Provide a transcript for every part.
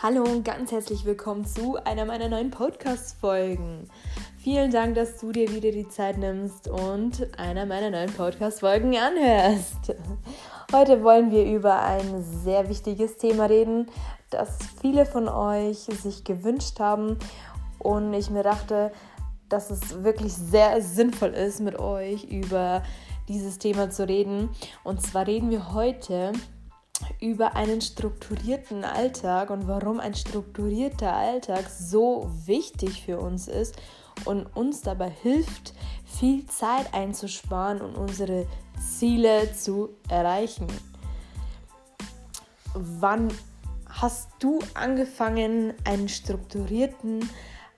Hallo und ganz herzlich willkommen zu einer meiner neuen Podcast-Folgen. Vielen Dank, dass du dir wieder die Zeit nimmst und einer meiner neuen Podcast-Folgen anhörst. Heute wollen wir über ein sehr wichtiges Thema reden, das viele von euch sich gewünscht haben und ich mir dachte, dass es wirklich sehr sinnvoll ist, mit euch über dieses Thema zu reden. Und zwar reden wir heute über einen strukturierten Alltag und warum ein strukturierter Alltag so wichtig für uns ist und uns dabei hilft, viel Zeit einzusparen und unsere Ziele zu erreichen. Wann hast du angefangen, einen strukturierten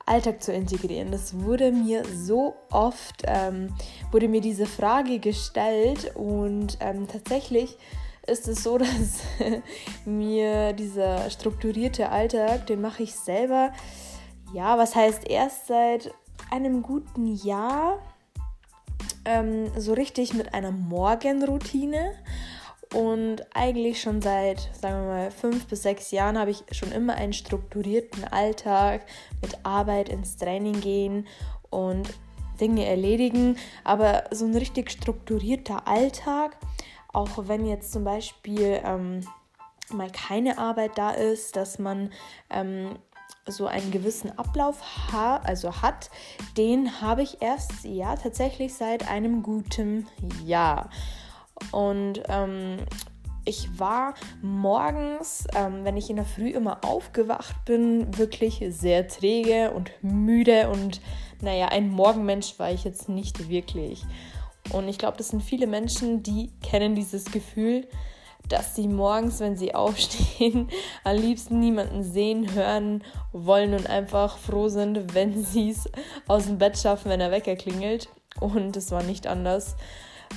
Alltag zu integrieren? Das wurde mir so oft, ähm, wurde mir diese Frage gestellt und ähm, tatsächlich ist es so, dass mir dieser strukturierte Alltag, den mache ich selber, ja, was heißt erst seit einem guten Jahr ähm, so richtig mit einer Morgenroutine. Und eigentlich schon seit, sagen wir mal, fünf bis sechs Jahren habe ich schon immer einen strukturierten Alltag mit Arbeit ins Training gehen und Dinge erledigen. Aber so ein richtig strukturierter Alltag, auch wenn jetzt zum Beispiel ähm, mal keine Arbeit da ist, dass man ähm, so einen gewissen Ablauf ha also hat, den habe ich erst ja tatsächlich seit einem guten Jahr. Und ähm, ich war morgens, ähm, wenn ich in der Früh immer aufgewacht bin, wirklich sehr träge und müde und naja, ein Morgenmensch war ich jetzt nicht wirklich. Und ich glaube, das sind viele Menschen, die kennen dieses Gefühl, dass sie morgens, wenn sie aufstehen, am liebsten niemanden sehen, hören wollen und einfach froh sind, wenn sie es aus dem Bett schaffen, wenn er Wecker klingelt. Und es war nicht anders.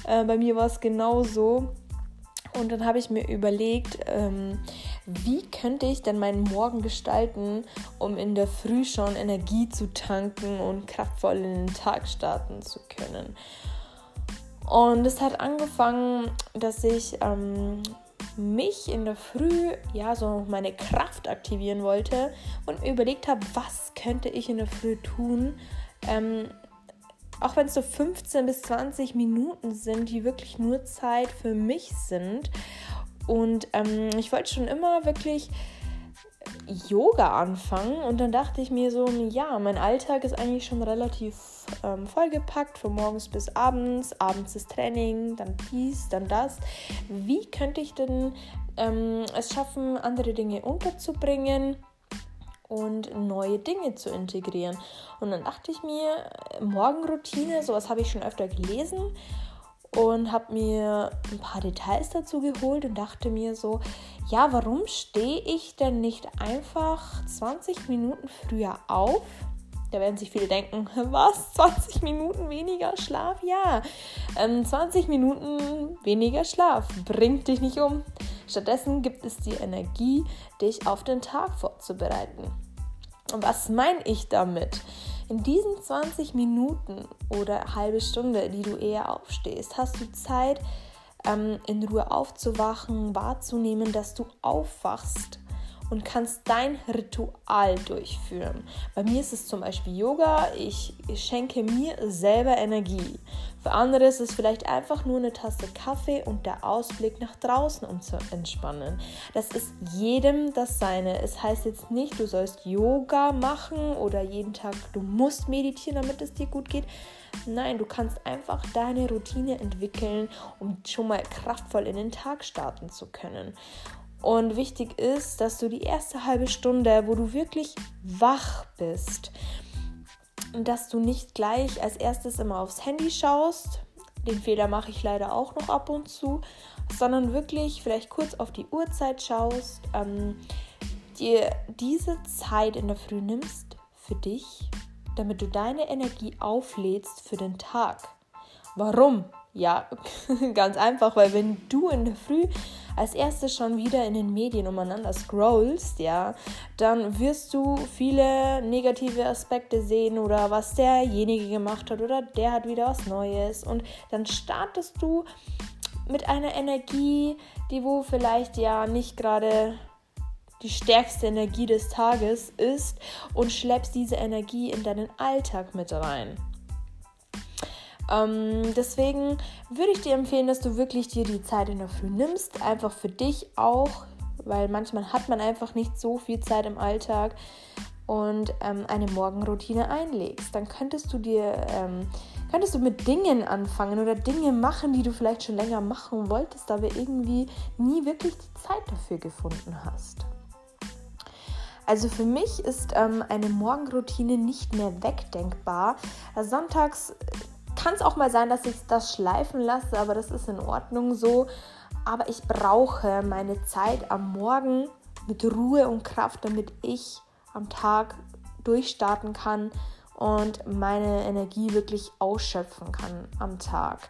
Äh, bei mir war es genauso. Und dann habe ich mir überlegt, ähm, wie könnte ich denn meinen Morgen gestalten, um in der Früh schon Energie zu tanken und kraftvoll in den Tag starten zu können. Und es hat angefangen, dass ich ähm, mich in der Früh, ja, so meine Kraft aktivieren wollte und überlegt habe, was könnte ich in der Früh tun, ähm, auch wenn es so 15 bis 20 Minuten sind, die wirklich nur Zeit für mich sind. Und ähm, ich wollte schon immer wirklich Yoga anfangen und dann dachte ich mir so, ja, mein Alltag ist eigentlich schon relativ ähm, vollgepackt, von morgens bis abends, abends ist Training, dann dies, dann das. Wie könnte ich denn ähm, es schaffen, andere Dinge unterzubringen? und neue Dinge zu integrieren. Und dann dachte ich mir, Morgenroutine, sowas habe ich schon öfter gelesen und habe mir ein paar Details dazu geholt und dachte mir so, ja, warum stehe ich denn nicht einfach 20 Minuten früher auf? Da werden sich viele denken, was? 20 Minuten weniger Schlaf? Ja, ähm, 20 Minuten weniger Schlaf bringt dich nicht um. Stattdessen gibt es dir Energie, dich auf den Tag vorzubereiten. Und was meine ich damit? In diesen 20 Minuten oder halbe Stunde, die du eher aufstehst, hast du Zeit, ähm, in Ruhe aufzuwachen, wahrzunehmen, dass du aufwachst und kannst dein Ritual durchführen. Bei mir ist es zum Beispiel Yoga. Ich schenke mir selber Energie. Für andere ist es vielleicht einfach nur eine Tasse Kaffee und der Ausblick nach draußen, um zu entspannen. Das ist jedem das Seine. Es heißt jetzt nicht, du sollst Yoga machen oder jeden Tag du musst meditieren, damit es dir gut geht. Nein, du kannst einfach deine Routine entwickeln, um schon mal kraftvoll in den Tag starten zu können. Und wichtig ist, dass du die erste halbe Stunde, wo du wirklich wach bist, dass du nicht gleich als erstes immer aufs Handy schaust. Den Fehler mache ich leider auch noch ab und zu, sondern wirklich vielleicht kurz auf die Uhrzeit schaust, ähm, dir diese Zeit in der Früh nimmst für dich, damit du deine Energie auflädst für den Tag. Warum? Ja, ganz einfach, weil wenn du in der Früh als erstes schon wieder in den Medien umeinander scrollst, ja, dann wirst du viele negative Aspekte sehen oder was derjenige gemacht hat oder der hat wieder was Neues und dann startest du mit einer Energie, die wo vielleicht ja nicht gerade die stärkste Energie des Tages ist und schleppst diese Energie in deinen Alltag mit rein. Ähm, deswegen würde ich dir empfehlen, dass du wirklich dir die Zeit in der Früh nimmst, einfach für dich auch, weil manchmal hat man einfach nicht so viel Zeit im Alltag und ähm, eine Morgenroutine einlegst. Dann könntest du dir ähm, könntest du mit Dingen anfangen oder Dinge machen, die du vielleicht schon länger machen wolltest, aber irgendwie nie wirklich die Zeit dafür gefunden hast. Also für mich ist ähm, eine Morgenroutine nicht mehr wegdenkbar. Sonntags kann es auch mal sein, dass ich das schleifen lasse, aber das ist in Ordnung so. Aber ich brauche meine Zeit am Morgen mit Ruhe und Kraft, damit ich am Tag durchstarten kann und meine Energie wirklich ausschöpfen kann am Tag.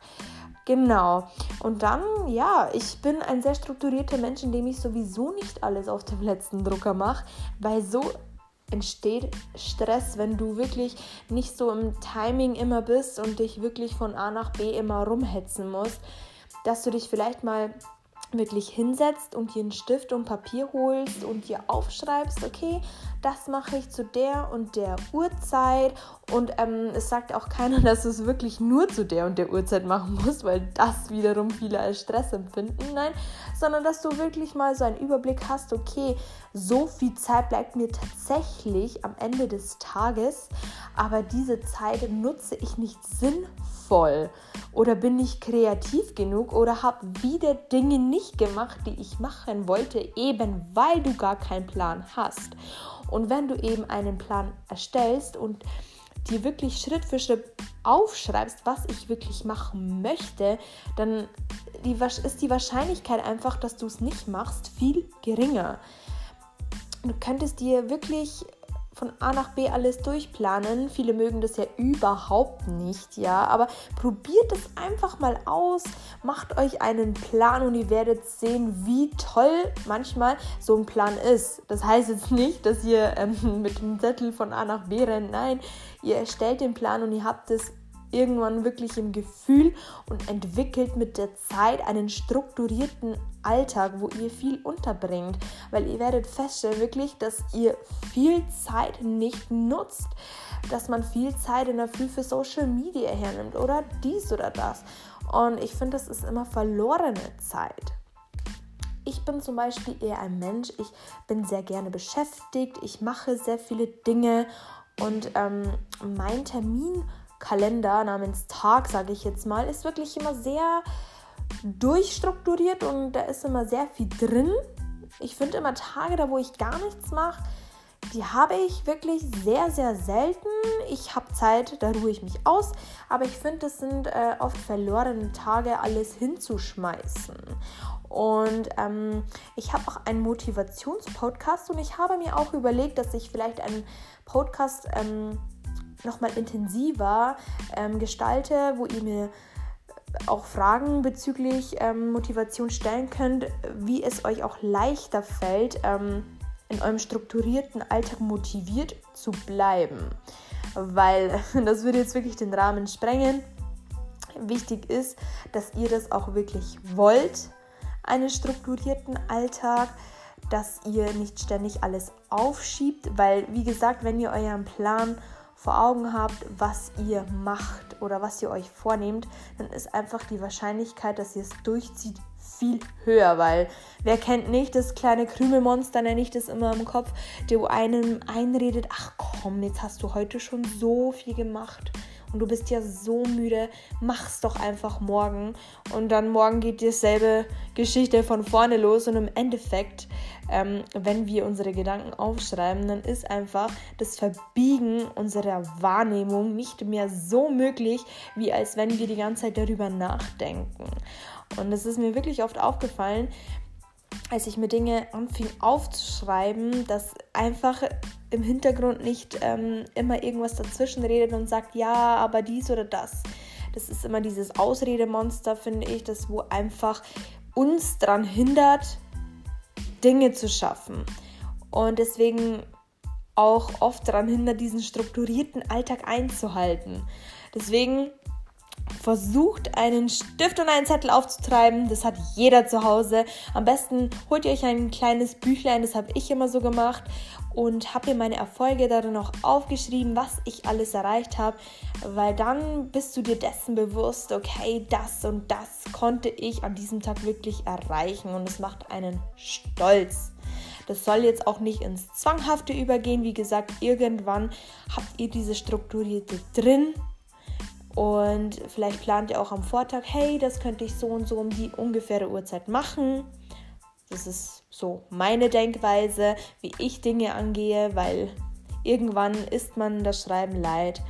Genau. Und dann, ja, ich bin ein sehr strukturierter Mensch, indem ich sowieso nicht alles auf dem letzten Drucker mache, weil so entsteht Stress, wenn du wirklich nicht so im Timing immer bist und dich wirklich von A nach B immer rumhetzen musst, dass du dich vielleicht mal wirklich hinsetzt und dir einen Stift und Papier holst und dir aufschreibst, okay, das mache ich zu der und der Uhrzeit. Und ähm, es sagt auch keiner, dass du es wirklich nur zu der und der Uhrzeit machen musst, weil das wiederum viele als Stress empfinden. Nein, sondern dass du wirklich mal so einen Überblick hast, okay, so viel Zeit bleibt mir tatsächlich am Ende des Tages, aber diese Zeit nutze ich nicht sinnvoll oder bin ich kreativ genug oder habe wieder Dinge nicht gemacht, die ich machen wollte, eben weil du gar keinen Plan hast. Und wenn du eben einen Plan erstellst und dir wirklich Schritt für Schritt aufschreibst, was ich wirklich machen möchte, dann ist die Wahrscheinlichkeit einfach, dass du es nicht machst, viel geringer. Du könntest dir wirklich von A nach B alles durchplanen. Viele mögen das ja überhaupt nicht, ja. Aber probiert es einfach mal aus, macht euch einen Plan und ihr werdet sehen, wie toll manchmal so ein Plan ist. Das heißt jetzt nicht, dass ihr ähm, mit dem Zettel von A nach B rennt. Nein, ihr erstellt den Plan und ihr habt es irgendwann wirklich im Gefühl und entwickelt mit der Zeit einen strukturierten Alltag, wo ihr viel unterbringt, weil ihr werdet feststellen wirklich, dass ihr viel Zeit nicht nutzt, dass man viel Zeit in der Früh für Social Media hernimmt oder dies oder das. Und ich finde, das ist immer verlorene Zeit. Ich bin zum Beispiel eher ein Mensch, ich bin sehr gerne beschäftigt, ich mache sehr viele Dinge und ähm, mein Termin Kalender namens Tag, sage ich jetzt mal, ist wirklich immer sehr durchstrukturiert und da ist immer sehr viel drin. Ich finde immer Tage, da wo ich gar nichts mache, die habe ich wirklich sehr, sehr selten. Ich habe Zeit, da ruhe ich mich aus, aber ich finde, es sind äh, oft verlorene Tage, alles hinzuschmeißen. Und ähm, ich habe auch einen Motivationspodcast und ich habe mir auch überlegt, dass ich vielleicht einen Podcast ähm, nochmal intensiver ähm, gestalte, wo ihr mir auch Fragen bezüglich ähm, Motivation stellen könnt, wie es euch auch leichter fällt, ähm, in eurem strukturierten Alltag motiviert zu bleiben. Weil das würde jetzt wirklich den Rahmen sprengen. Wichtig ist, dass ihr das auch wirklich wollt, einen strukturierten Alltag, dass ihr nicht ständig alles aufschiebt, weil wie gesagt, wenn ihr euren Plan vor Augen habt, was ihr macht oder was ihr euch vornehmt, dann ist einfach die Wahrscheinlichkeit, dass ihr es durchzieht, viel höher, weil wer kennt nicht das kleine Krümelmonster, nenne ich das immer im Kopf, der einem einredet, ach komm, jetzt hast du heute schon so viel gemacht und du bist ja so müde, mach's doch einfach morgen. Und dann morgen geht dieselbe Geschichte von vorne los und im Endeffekt, ähm, wenn wir unsere Gedanken aufschreiben, dann ist einfach das Verbiegen unserer Wahrnehmung nicht mehr so möglich, wie als wenn wir die ganze Zeit darüber nachdenken. Und es ist mir wirklich oft aufgefallen, als ich mir Dinge anfing aufzuschreiben, dass einfach im Hintergrund nicht ähm, immer irgendwas dazwischen redet und sagt, ja, aber dies oder das. Das ist immer dieses Ausredemonster, finde ich, das wo einfach uns daran hindert, Dinge zu schaffen. Und deswegen auch oft daran hindert, diesen strukturierten Alltag einzuhalten. Deswegen versucht, einen Stift und einen Zettel aufzutreiben. Das hat jeder zu Hause. Am besten holt ihr euch ein kleines Büchlein, das habe ich immer so gemacht und habe mir meine Erfolge darin noch aufgeschrieben, was ich alles erreicht habe, weil dann bist du dir dessen bewusst, okay, das und das konnte ich an diesem Tag wirklich erreichen und es macht einen stolz. Das soll jetzt auch nicht ins Zwanghafte übergehen. Wie gesagt, irgendwann habt ihr diese Strukturierte drin. Und vielleicht plant ihr auch am Vortag, hey, das könnte ich so und so um die ungefähre Uhrzeit machen. Das ist so meine Denkweise, wie ich Dinge angehe, weil irgendwann ist man das Schreiben leid.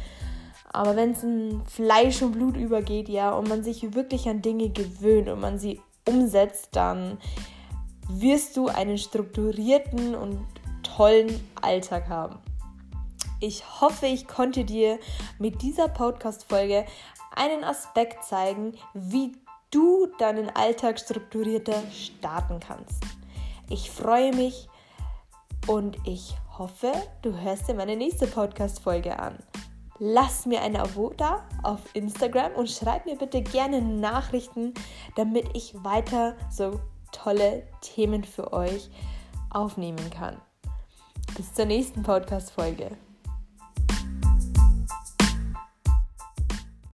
Aber wenn es in Fleisch und Blut übergeht, ja, und man sich wirklich an Dinge gewöhnt und man sie umsetzt, dann wirst du einen strukturierten und tollen Alltag haben. Ich hoffe, ich konnte dir mit dieser Podcast-Folge einen Aspekt zeigen, wie du deinen Alltag strukturierter starten kannst. Ich freue mich und ich hoffe, du hörst dir meine nächste Podcast-Folge an. Lass mir ein Abo da auf Instagram und schreib mir bitte gerne Nachrichten, damit ich weiter so tolle Themen für euch aufnehmen kann. Bis zur nächsten Podcast-Folge.